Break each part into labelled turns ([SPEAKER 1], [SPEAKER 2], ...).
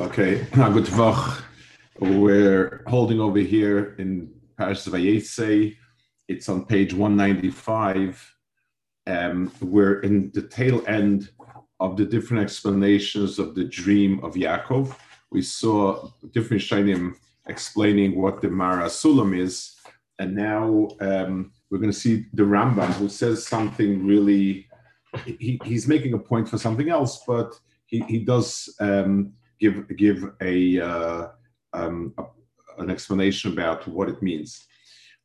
[SPEAKER 1] Okay, good Vach. We're holding over here in Parashas Vayetze. It's on page 195. Um, we're in the tail end of the different explanations of the dream of Yaakov. We saw different Shainim explaining what the Mara Sulam is, and now um, we're going to see the Rambam who says something really. He, he's making a point for something else, but he, he does um, give give a, uh, um, a, an explanation about what it means.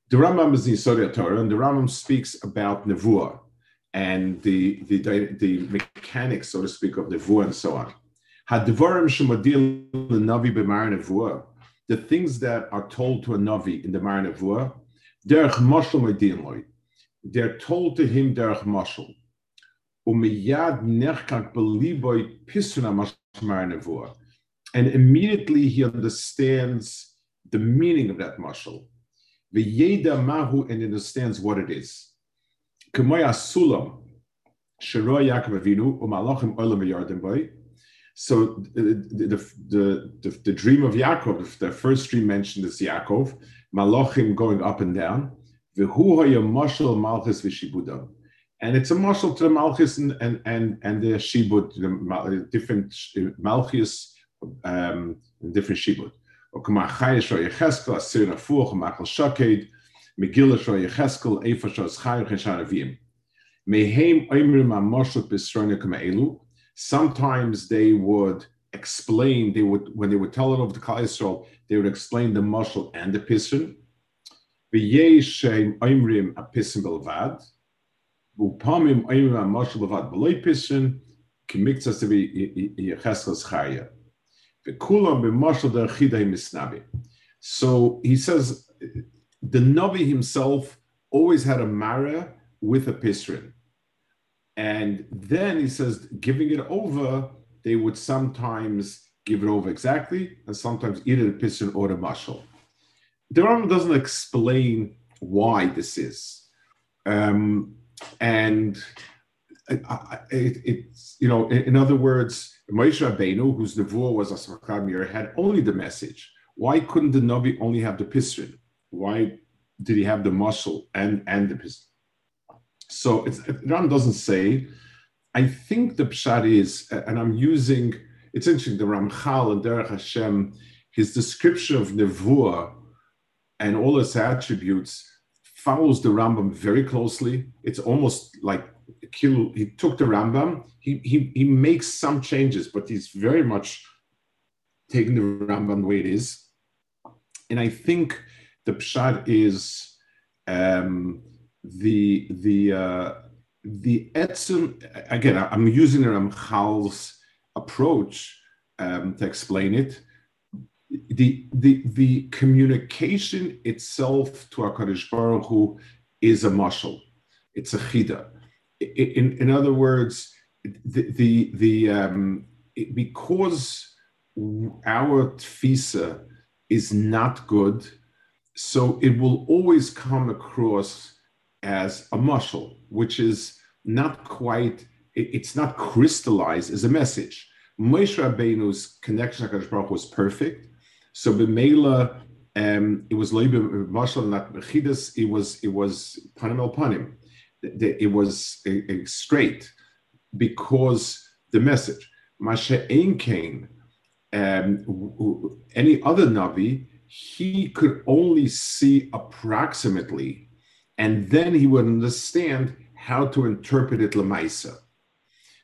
[SPEAKER 1] The Rambam is in Yisodei Torah, and the Rambam speaks about nevuah and the, the the mechanics, so to speak, of nevuah and so on. The things that are told to a navi in the mar nevuah, derech mashal medin loy. They're told to him derech mashal. Umiyad nechkak beliboy pisuna mashmar nevuah and immediately he understands the meaning of that mashal. V'yeda mahu and understands what it is. Sulam. So the, the, the, the, dream of Yaakov, the first dream mentioned is Yaakov, malachim going up and down. And it's a mashal to the malchus and, and, and, and the shibud, the different malchus um, different shibud. Okama Chaya Shor Yecheskel, Asir Nafuch, Machal Shaked, Megillah Shor Yecheskel, Eifa Shor Schayr Cheshan Avim. Mehem Oimrim HaMoshut Bisronya Kama Elu. Sometimes they would explain, they would, when they would tell it over to Klal they would explain the mushal and the Schayr. So he says the Navi himself always had a Mara with a Pisrin. And then he says, giving it over, they would sometimes give it over exactly, and sometimes either the Pisrin or the Mashal. The Rambam doesn't explain why this is. Um, and it, it, it's, you know, in, in other words, Moshe Rabbeinu, whose nevuah was Asmakar had only the message. Why couldn't the Navi only have the pisrin? Why did he have the muscle and, and the pisrin? So it's, Ram doesn't say. I think the pshat is, and I'm using, it's interesting, the Ramchal and Derech Hashem, his description of nevuah and all its attributes follows the Rambam very closely. It's almost like he took the Rambam. He, he he makes some changes, but he's very much taking the Rambam the way it is. And I think the pshat is um, the the uh, the etzim. Again, I'm using the Ramchal's approach um, to explain it. The, the the communication itself to Hakadosh Baruch Hu is a mashal. It's a chida in, in other words, the the, the um, because our tfisa is not good, so it will always come across as a muscle, which is not quite. It, it's not crystallized as a message. Moshe Rabbeinu's connection to Hakadosh Baruch was perfect, so b'meila um, it was loibe mashal not mechidus. It was it was panim el panim it was a, a straight because the message. Masha Ein um, any other Navi, he could only see approximately, and then he would understand how to interpret it Lamaisa.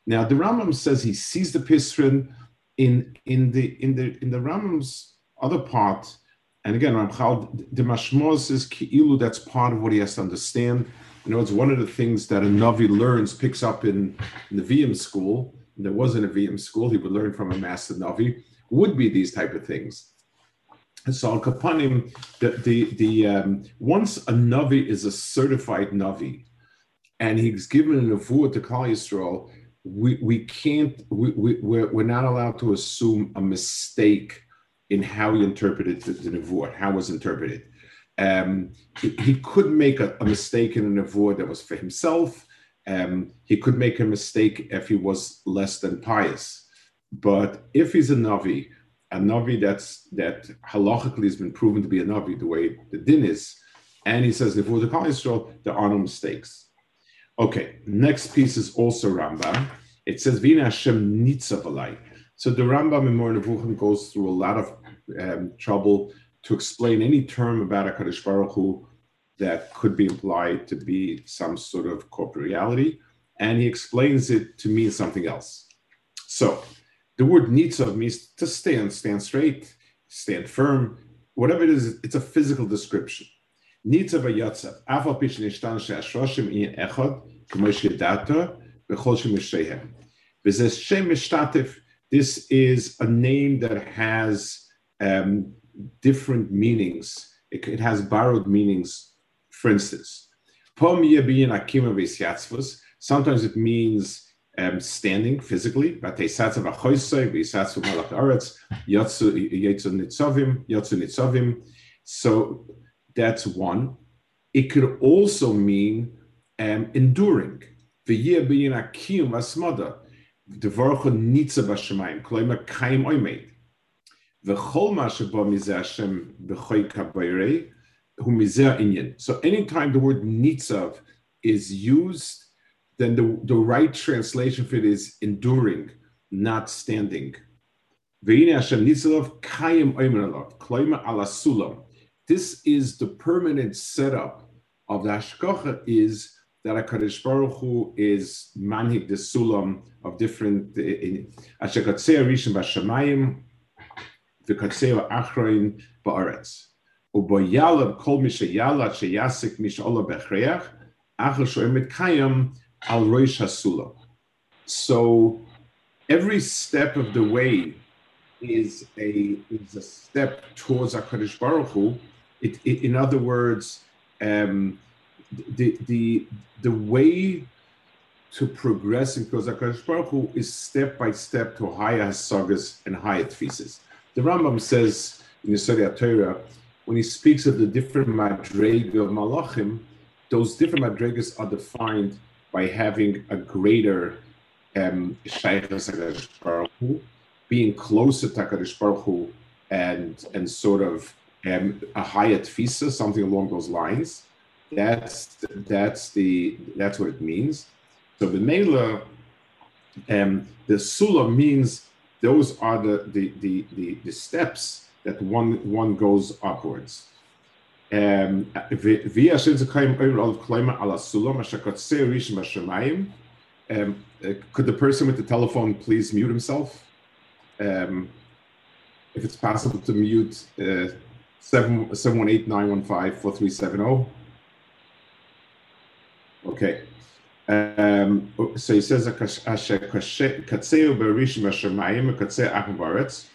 [SPEAKER 1] Now the Rambam says he sees the Pisrin in in the in the in the Rambam's other part, and again Ramchal the Mashmos says Ki'ilu, that's part of what he has to understand. You know, it's one of the things that a Navi learns, picks up in, in the VM school. There wasn't a VM school, he would learn from a master Navi, would be these type of things. So Al Kapanim, the the, the um, once a Navi is a certified Navi, and he's given an avua to Klal Yisrael, we, we can't, we, we, we're, we're not allowed to assume a mistake in how he interpreted the, the Nevuah, how it was interpreted. Um, he, he, could make a, a, mistake in an avoid that was for himself. Um, he could make a mistake if he was less than pious. But if he's a Navi a Navi that's that halachically has been proven to be a Navi the way the din is. And he says, if the Kal Yisrael, there are no mistakes. Okay, next piece is also Rambam. It says, Vina Hashem Nitzav So the Rambam in Moreh Nevuchim goes through a lot of um, trouble to explain any term about a Kaddish Baruch Hu that could be implied to be some sort of corporeality, and he explains it to mean something else. So the word nitzav means to stand, stand straight, stand firm, whatever it is, it's a physical description. Nitzav v'yatzav, afal pish nishtan she'ashroshim in echad, k'mo she'data, b'chol she'mishehem. V'zes shem mishtatif, this is a name that has um, different meanings. It, has borrowed meanings. For instance, sometimes it means um, standing physically. So that's one. It could also mean um, enduring. V'yeh being a kiyum asmada. Devorcha nitza b'shemayim. Kloima kaim oimeid. So anytime the word nitzav is used, then the, the right translation for it is enduring, not standing. This is the permanent setup of the Hashgacha is that HaKadosh Baruch Hu is manhig the sulam of different Asher Bashamayim V'Katzeh Achroin Ba'aretz Uboyalav Kol Misha Yala Sheyasik Misha Ola Bechreach Achel Shoemet Kayam al roish hasula. So every step of the way is a is a step towards Hakadosh Baruch Hu. It, it, in other words, um, the the the way to progress in Hakadosh Baruch Hu is step by step to higher sagas and higher tfises. The Rambam says in the Yisrael Torah when he speaks of the different madrega of malachim, those different madregas are defined by having a greater um, being closer to Hakadosh Baruch Hu and and sort of um, a higher tfisa, something along those lines. That's that's the that's what it means. So the mela, um, the sula means those are the the the the, the steps that one one goes upwards. Um, um, could the person with the telephone please mute himself? Um, if it's possible to mute uh, 718-915-4370. Okay. Um, so he says, Katseu berish mashamayim, katseu achim baretz,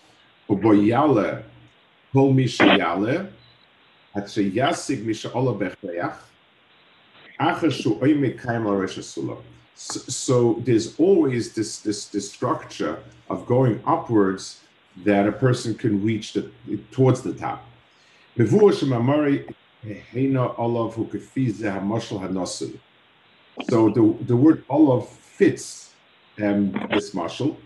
[SPEAKER 1] uboyale, kol mi sheyale, so, so there's always this, this, this structure of going upwards that a person can reach the, towards the top. So the, the word olav fits um, this mashal.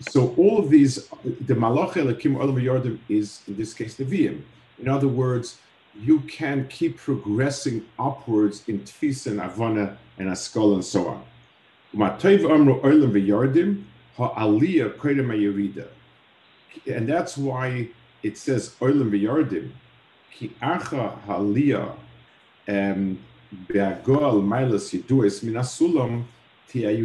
[SPEAKER 1] So all of these, the Malach Elakim Olam Yordim is in this case the Vim. In other words, you can keep progressing upwards in Tfis and Avana and Askol and so on. And that's why it says Oilam V'Yardim. Ki acha haliyah be'agol mailas yidues min asulam so Ram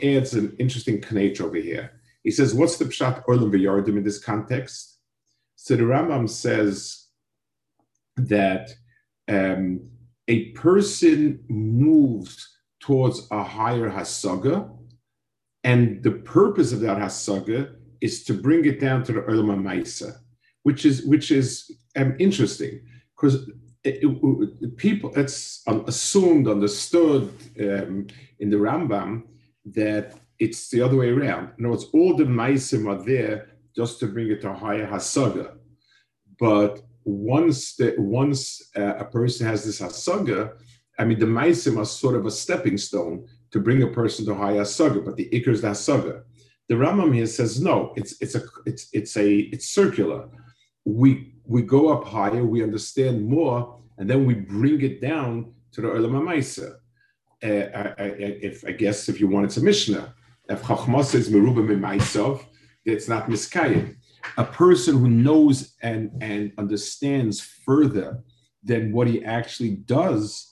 [SPEAKER 1] adds an interesting connection over here. He says, what's the pshat olam v'yardim in this context? So the Rambam says that um, a person moves towards a higher hasaga, and the purpose of that hasaga is to bring it down to the olam ma'isa which is which is um, interesting because people it's assumed understood um, in the Rambam that it's the other way around. In other words, all the maisim are there just to bring it to a higher hasaga. But once the, once uh, a person has this hasaga, I mean, the maisim are sort of a stepping stone to bring a person to high hasaga, but the ikr is the hasaga. The Rambam here says no. It's it's a it's it's a it's circular. We we go up higher, we understand more, and then we bring it down to the Olam HaMaisa. Uh, I, I, if I guess if you want, it's a Mishnah. If Chachmas is merubah mimaisav, it's not miskayim. A person who knows and and understands further than what he actually does,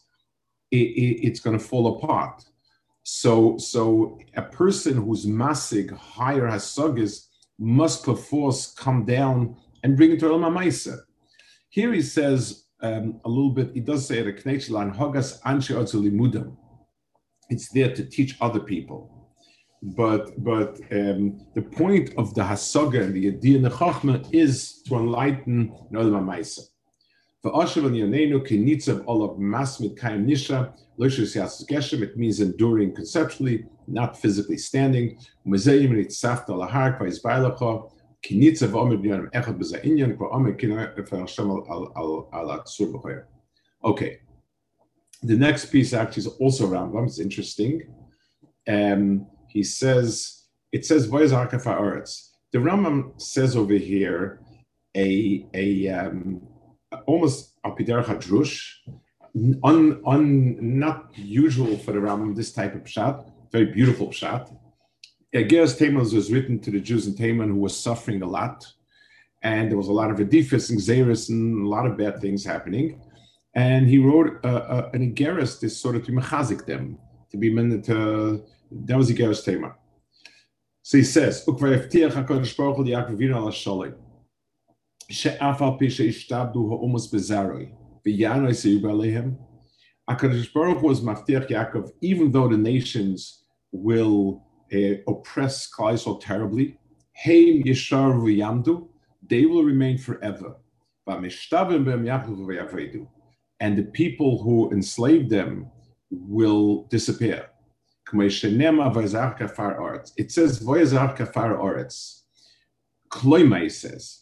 [SPEAKER 1] it, it, it's going to fall apart. So, so a person who's massig higher hasagas must perforce come down and bring it to Olam Maisa. Here he says um, a little bit. He does say at a Knechlan Hogas Anshe Limudam. It's there to teach other people. But but um, the point of the hasaga and the idea chachma is to enlighten Olam Maisa. It means enduring conceptually, not physically standing. Okay. The next piece actually is also Rambam. It's interesting. Um, he says it says. The Rambam says over here a a um, almost apider hadrush, un, un, not usual for the Rambam, this type of pshat, very beautiful pshat. Geras Taman was written to the Jews in Taman who were suffering a lot, and there was a lot of edifis and xeris and a lot of bad things happening. And he wrote uh, uh, an Igeris, this sort of to mechazik them, to be meant to, that was Igeris Taman. So he says, שאף על פי שהשתעבדו האומות בזרוי, וינוי סיוב עליהם, HaKadosh Baruch was Maftiach Yaakov, even though the nations will uh, oppress Klal terribly, Heim Yeshar V'yamdu, they will remain forever. And the people who enslaved them will disappear. It says, Voyazar Kafar Oretz. Kloima says,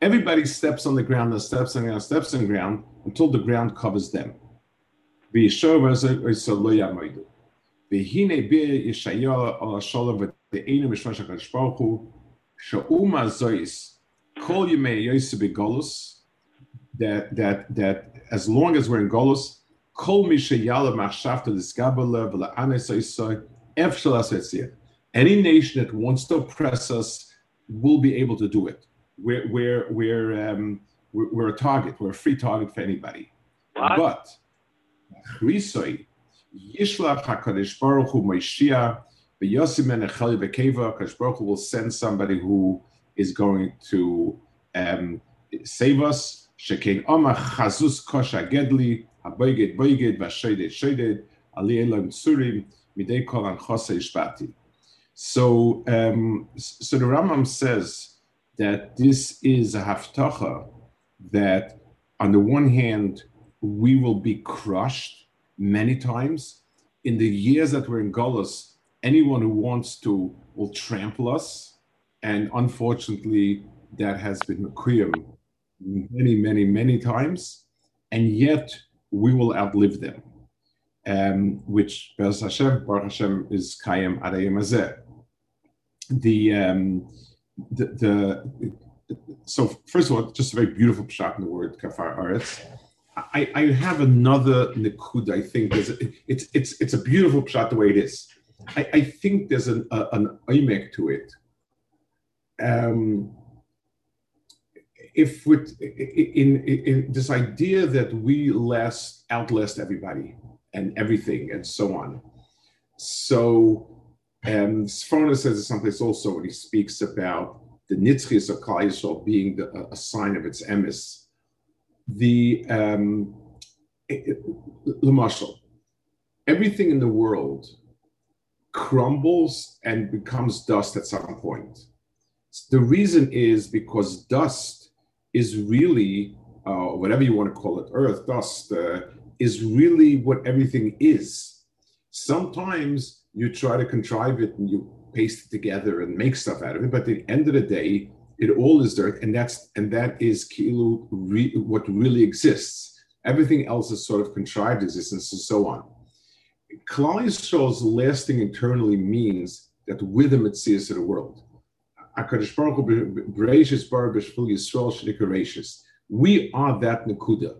[SPEAKER 1] Everybody steps on the ground and steps on the ground, steps on the ground until the ground covers them. והנה ביר ישעיהו על השולם ודענו משמע של הקדוש ברוך הוא שאומה זויס כל ימי יוסי בגולוס that, that, that as long as we're in גולוס כל מי שיאללה מחשבתו לסגבה לה ולענס איסוי אפשר לעשות את זה. Any nation that wants to oppress us will be able to do it we're we're we're um, we're, we're, a target. We're a free target for anybody. What? But Yishlach Hakadosh Baruch Hu Moshiach v'Yosim Menechel Bekeva. Hakadosh Baruch Hu will send somebody who is going to um, save us. Shekein Oma Chazus Kosha Gedli Haboyged Boyged Vashoyded Shoyded Ali Elam Tzurim Midei Kol Anchose Ishbati. So, um, so the Rambam says that this is a haftacha that on the one hand we will be crushed many times in the years that we're in Golos, anyone who wants to will trample us. And unfortunately, that has been Mekuyim many, many, many times. And yet we will outlive them, um, which Be'ez Hashem, Baruch Hashem, is Kayem Adayim Azeh. The, um, the, the so first of all, just a very beautiful shot in the word kafar aretz. I, I have another nikud. I think there's it's it's it's a beautiful shot the way it is. I, I think there's an a, an imek to it. Um, if with in, in, in this idea that we last outlast everybody and everything and so on. So and Sforno says it someplace also when he speaks about the nitzchis of Klal Yisrael being the, a sign of its emis. the um, the marshal, everything in the world crumbles and becomes dust at some point. The reason is because dust is really, uh, whatever you want to call it, earth, dust, uh, is really what everything is. Sometimes you try to contrive it and you paste it together and make stuff out of it, but at the end of the day, it all is dirt, and that's and that is kilu re, what really exists. Everything else is sort of contrived existence and so on. Klal Yisrael's lasting internally means that with him it sees the world. We are that nakuda.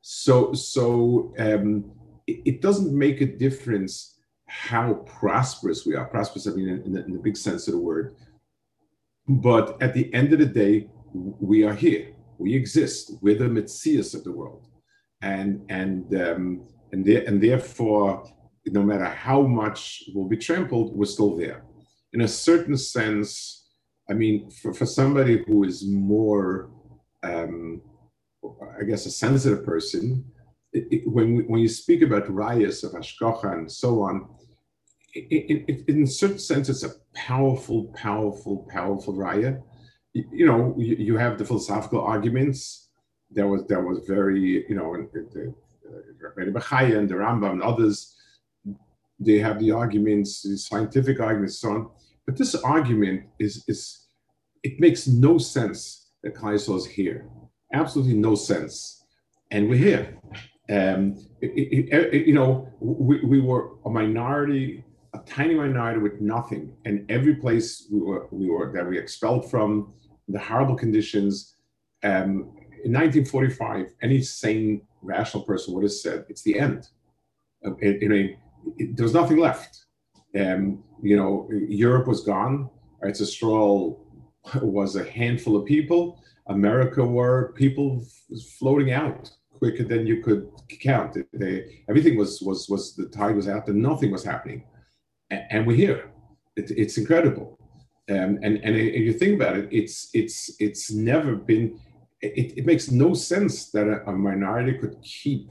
[SPEAKER 1] So, so um, it, doesn't make a difference how prosperous we are. Prosperous, I mean, in the, in the big sense of the word. But at the end of the day, we are here. We exist. We're the Metzias of the world, and and um, and there, and therefore, no matter how much will be trampled, we're still there. In a certain sense, I mean, for, for somebody who is more, um, I guess, a sensitive person, it, it, when when you speak about rayas of hashgacha and so on, it, in a certain sense, it's a powerful, powerful, powerful raya. You, know, you, you, have the philosophical arguments. There was there was very, you know, the, Rabbi Bechaya and the Rambam and others. They have the arguments, the scientific arguments, so on. But this argument is is it makes no sense that Kaiso is here. Absolutely no sense, and we're here. Um, it, it, you know, we, we were a minority tiny minority with nothing, and every place we were, we were that we expelled from, the horrible conditions. Um, in 1945, any sane, rational person would have said, "It's the end." Uh, it, it, there was nothing left. Um, you know, Europe was gone. Eretz was a handful of people. America were people floating out quicker than you could count. They, everything was was was the tide was out, and nothing was happening and we're here. It, it's incredible. Um, and, and if you think about it, it's it's it's never been. It, it makes no sense that a, a minority could keep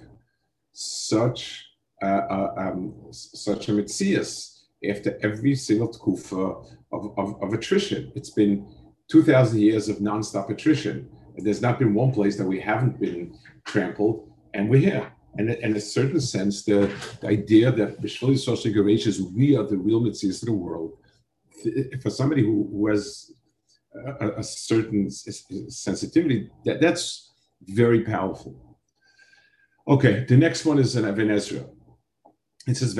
[SPEAKER 1] such uh, um, such a mitzias after every single tkufa of, of, of attrition. It's been 2,000 years of nonstop attrition. There's not been one place that we haven't been trampled, and we're here and in a certain sense, the, the idea that Bishvili social is we are the real mitzvahs of the world, for somebody who, who has a, a, certain sensitivity, that, that's very powerful. Okay, the next one is an Even Ezra. It says,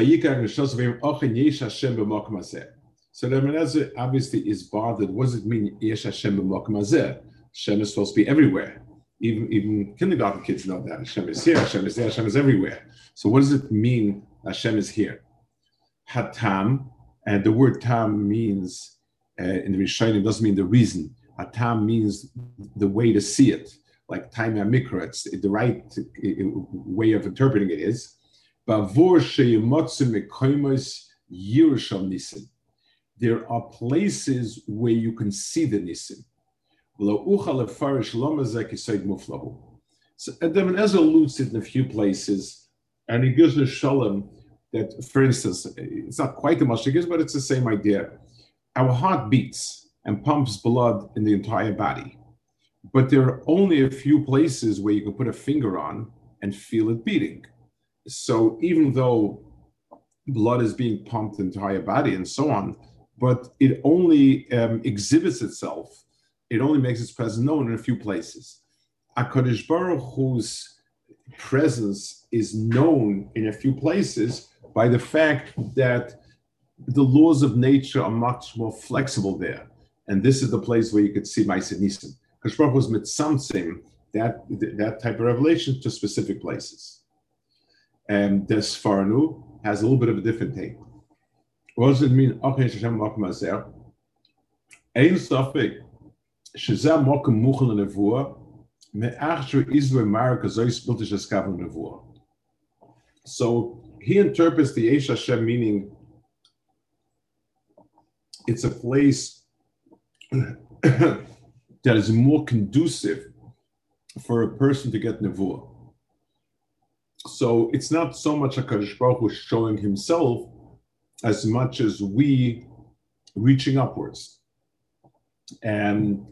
[SPEAKER 1] So the Even Ezra obviously is bothered. What does it mean, Yesh Hashem Hashem is supposed to be everywhere even even kindergarten kids know that Hashem is here, Hashem is there, Hashem is everywhere. So what does it mean? Hashem is here. Hatam, and the word tam means uh, in the Rishonim doesn't mean the reason. Hatam means the way to see it, like time mikra. It's the right way of interpreting it is. There are places where you can see the nisim. So Adam Ezra alludes it in a few places, and he gives a shalom that, for instance, it's not quite the Mashigis, but it's the same idea. Our heart beats and pumps blood in the entire body, but there are only a few places where you can put a finger on and feel it beating. So even though blood is being pumped entire body and so on, but it only um, exhibits itself it only makes its presence known in a few places. HaKadosh Baruch Hu's presence is known in a few places by the fact that the laws of nature are much more flexible there. And this is the place where you could see Ma'aseh Nisim. Kadosh Baruch was mitzamtzim, that, that type of revelation to specific places. And the Sforno has a little bit of a different take. What does it mean? Ein Safik, שזה המוקם מוכן לנבואה, מאח שהוא איזו אמריקה זו יספילתי שסקב לנבואה. So he interprets the Eish Hashem meaning it's a place that is more conducive for a person to get nevuah. So it's not so much a Kadosh Baruch Hu showing himself as much as we reaching upwards. And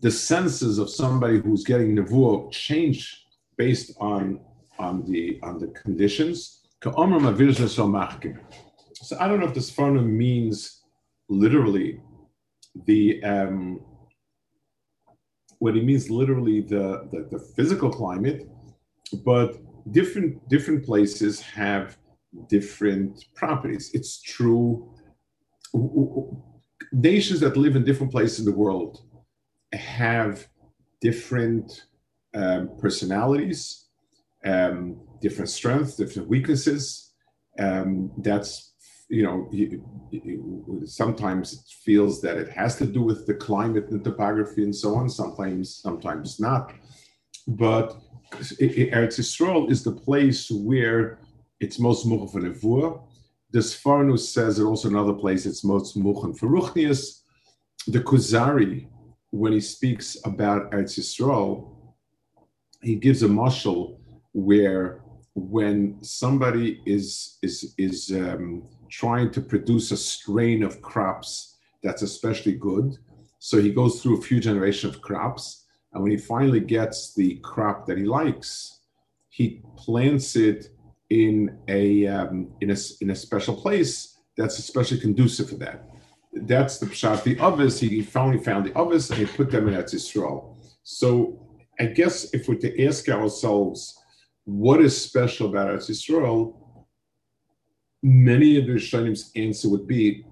[SPEAKER 1] the senses of somebody who's getting nevuah change based on on the on the conditions. So I don't know if this Sforno means literally the um, what it means literally the, the, the physical climate, but different different places have different properties. It's true. Nations that live in different places in the world have different um, personalities, um, different strengths, different weaknesses. Um, that's you know, sometimes it feels that it has to do with the climate and topography and so on. Sometimes, sometimes not. But Eretz Yisrael is the place where it's most muchen for Nevuah. The Sfarnus says it also another place it's most muchen for Ruchnius. The Kuzari, when he speaks about Eretz Yisrael, he gives a mashal where when somebody is is is um, trying to produce a strain of crops that's especially good. So he goes through a few generations of crops. And when he finally gets the crop that he likes, he plants it in a, um, in a, in a special place that's especially conducive for that. That's the pshat. The others, he finally found the others and he put them in Eretz Yisrael. So I guess if we're to ask ourselves, what is special about Eretz Yisrael? many of the Rishonim answer would be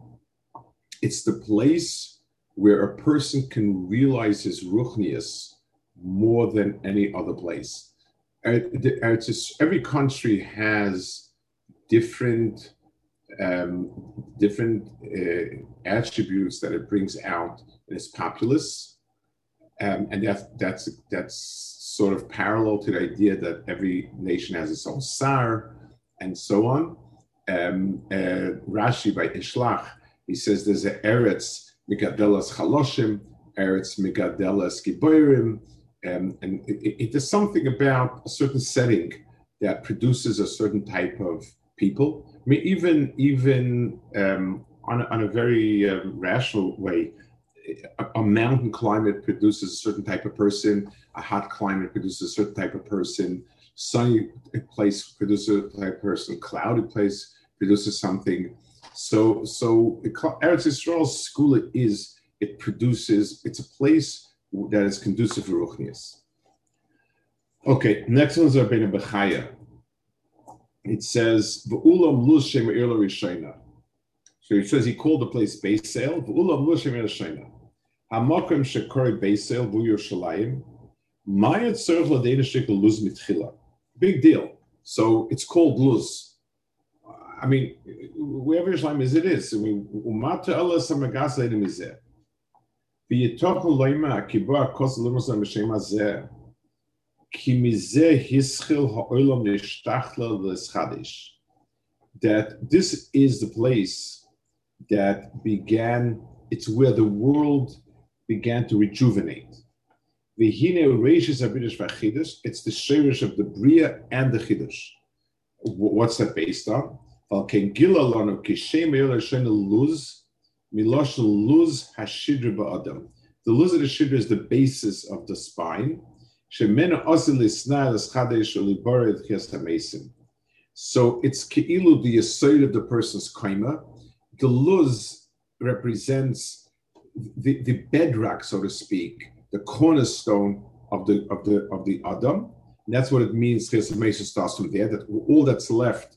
[SPEAKER 1] it's the place where a person can realize his ruchnius more than any other place. Every country has different um, different uh, attributes that it brings out in its populace, um, and that's that's that's sort of parallel to the idea that every nation has its own sar and so on um, uh, Rashi by Ishlach, he says there's an Eretz Migadelas Chaloshim, Eretz Migadelas Giborim, um, and it, it, there's something about a certain setting that produces a certain type of people. I mean, even even um, on, a, on a very um, rational way, a, a, mountain climate produces a certain type of person. A hot climate produces a certain type of person. Sunny place produces a type of person. Cloudy place produces something. So, so Eretz Yisrael's school is it produces. It's a place that is conducive for ruchnias. Okay, next one is Rabbeinu Bechaya. It says v'ulam luz shem rishayna. So he says he called the place Beisel. V'ulam luz shem rishayna. Hamakom shekori Beisel v'u Yerushalayim. Maya tzarich ladena shekel luz mitchila. Big deal. So it's called luz. I mean, wherever Yerushalayim is, it is. I mean, umata Allah samagas leidim izeh. V'yitoch loima akibua kos limos l'mashem hazeh. Ki mizeh hischil ha'olam nishtachla l'schadish. That this is the place that began, it's where the world began to rejuvenate. V'hine reishis habidish it's the shirish of the Bria and the Chidush. What's that based on? The luz of the shidra is the basis of the spine. So it's keilu the aside of the person's kaima. The luz represents the, the bedrock, so to speak, the cornerstone of the of the of the adam. And that's what it means. Chesed starts from there. That all that's left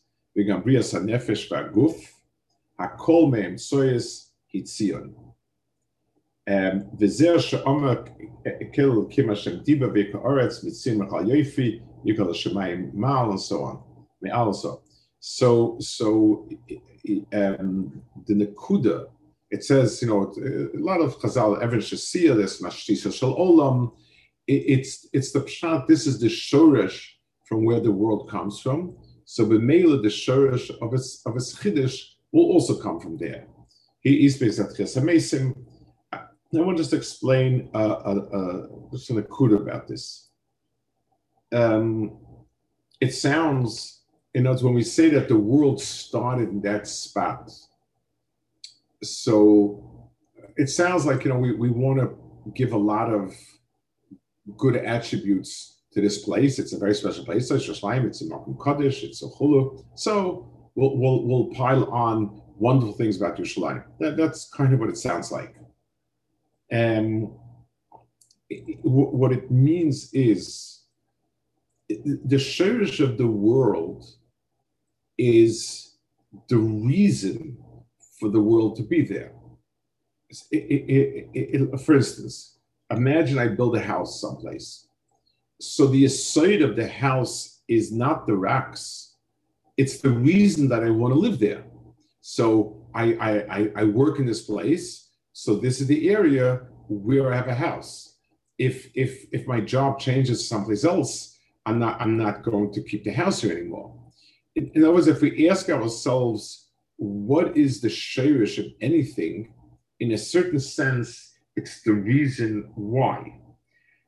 [SPEAKER 1] וגם בריאס הנפש והגוף, הכל מהם סויס Hitzion. וזה שעומק כל כמה שם דיבה ויקה אורץ, מצimach al yofi, yikal shemayim mal, and so on. Also. So, so um, the Nakuda, it says, you know, a lot of Chazal, Evan Shasia, this Mashtisa Shal Olam, it's, it's the Pshat, this is the Shoresh from where the world comes from. So B'meila, the Shoresh of its, of its Chiddush will also come from there. He is based at Chesamesim, I want to just explain uh, uh, uh, just an akud about this. Um, it sounds, you know, when we say that the world started in that spot. So it sounds like, you know, we, we want to give a lot of good attributes to this place. It's a very special place. So it's Yerushalayim, it's a Makom Kaddish, it's a Chulu. So we'll, we'll, we'll pile on wonderful things about Yerushalayim. That, that's kind of what it sounds like. Um, what it means is the shirish of the world is the reason for the world to be there. It, it, it, for instance, imagine I build a house someplace. So the aside of the house is not the rocks, it's the reason that I want to live there. So I, I, I work in this place so this is the area where I have a house. If if if my job changes someplace else, I'm not I'm not going to keep the house here anymore. In, in other words, if we ask ourselves what is the shirish of anything, in a certain sense, it's the reason why.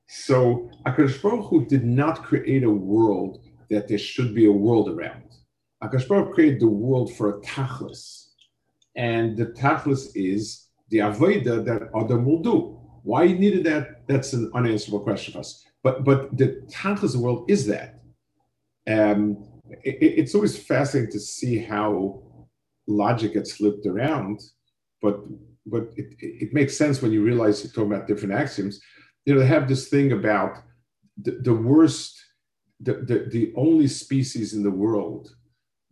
[SPEAKER 1] So Akash Baruch Hu did not create a world that there should be a world around. Akash Baruch created the world for a tachlis, and the tachlis is the avoida that Adam will do. Why he needed that, that's an unanswerable question for us. But but the Tachlis world is that. Um, it, it's always fascinating to see how logic gets flipped around, but but it, it makes sense when you realize you're talking about different axioms. You know, they have this thing about the, the worst, the, the, the only species in the world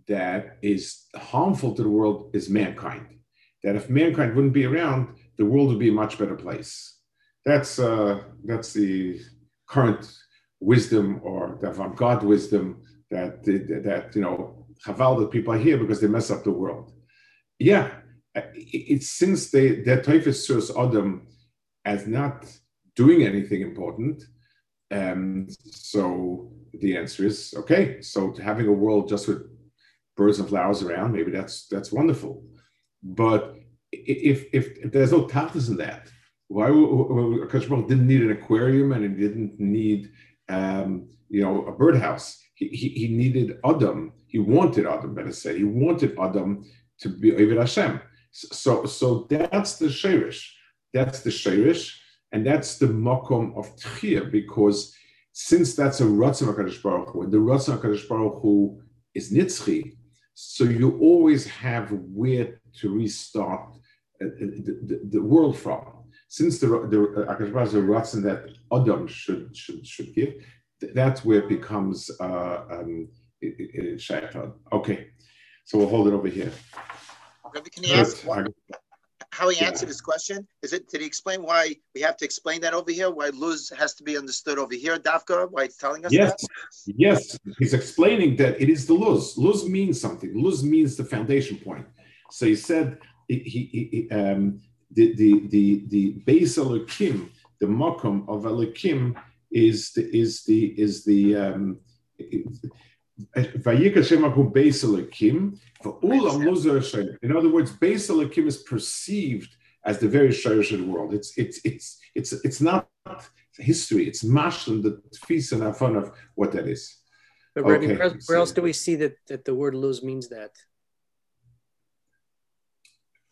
[SPEAKER 1] that is harmful to the world is mankind that if mankind wouldn't be around, the world would be a much better place. That's uh, that's the current wisdom or the avant-garde wisdom that that you know chaval that people are here because they mess up the world. Yeah, it's since they their serves Adam as not doing anything important. Um, so the answer is okay. So having a world just with birds and flowers around, maybe that's that's wonderful. But if if, if there's no tachlis in that, why because didn't need an aquarium and he didn't need um, you know a birdhouse. He, he, he needed Adam. He wanted Adam, better say. He wanted Adam to be Ovid Hashem. So so that's the shirish. That's the shirish, and that's the makom of tchia because since that's a ratzon Hakadosh Baruch Hu, and the ratzon Hakadosh Baruch Hu is nitzchi, so you always have where to restart uh, uh, the, the, the world from. Since the the Akash Baruch Ratzon that Adam should should should give, that's where it becomes uh, um, Okay, so we'll hold it over here.
[SPEAKER 2] Rabbi, can you ask what, how he answered yeah. his question? Is it did he explain why we have to explain that over here? Why luz has to be understood over here, Dafka? Why he's telling us
[SPEAKER 1] yes.
[SPEAKER 2] that?
[SPEAKER 1] Yes, he's explaining that it is the luz. Luz means something. Luz means the foundation point. So he said he, he, um, the the the the base Elokim, the makom of Elokim is the is the is the um, base Elokim for ulam In other words, base Elokim is perceived as the very shirish of the world. It's it's it's it's it's not history. It's mashlim the tfis and fun of what that is.
[SPEAKER 3] But okay. where, where, else do we see that, that the word luz means that?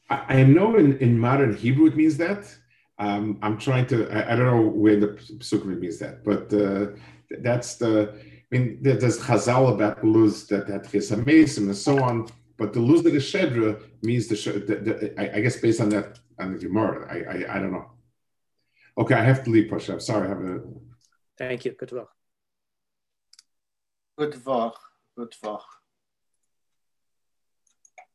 [SPEAKER 1] I, I know in, in modern Hebrew it means that. Um, I'm trying to, I, I, don't know where the Psukim means that, but uh, that's the, I mean, there's Chazal about luz that had Chesamesim and so on, but the luz the Shedra means the, the, the I, I, guess based on that, on the Gemara, I, I, I don't know. Okay, I have to leave, Pasha. I'm sorry. I have a.
[SPEAKER 3] Thank you. Good luck.
[SPEAKER 4] Good luck. Good luck.